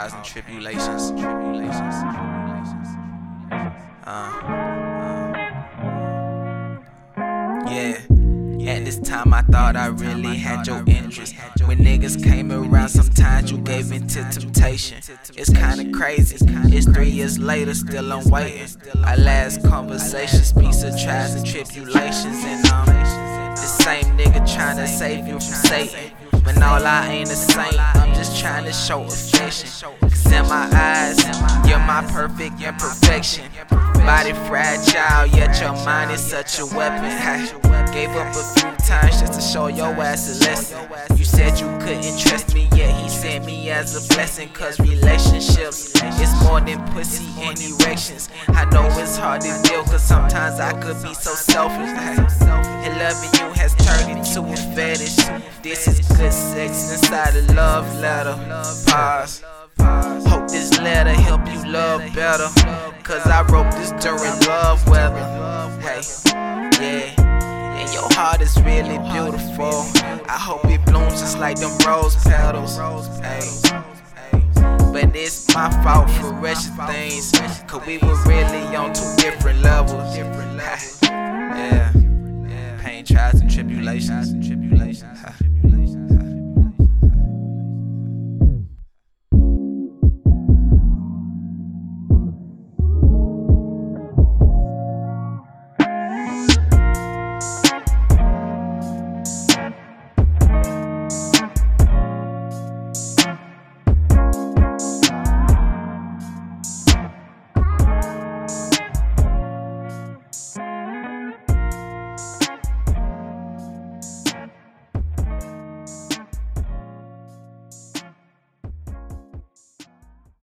Trials, and Tribulations. Tribulations. Uh, uh, yeah. At this time, I thought I really had your interest. When niggas came around, sometimes you gave in to temptation. It's kinda crazy. It's three years later, still I'm waiting. Our last conversation speaks of trials and tribulations, and um, the same nigga trying to save you from Satan. When all I ain't a saint, I'm just trying to show affection. In my eyes, you're my perfect imperfection. Body fragile, yet your mind is such a weapon. I Gave up a few times just to show your ass a lesson. You said you couldn't trust me, yet he sent me as a blessing. Cause relationships is more than pussy and erections. I know it's hard to deal, cause sometimes I could be so selfish. And loving you has turned into a fetish. This is good sex inside a love letter. Pause. Hope this letter help you love better. Cause I wrote this during love weather. Hey, yeah. And your heart is really beautiful. I hope it blooms just like them rose petals. Hey. But it's my fault for rushing things. Cause we were really on two different levels. yeah. Pain, trials, and tribulations.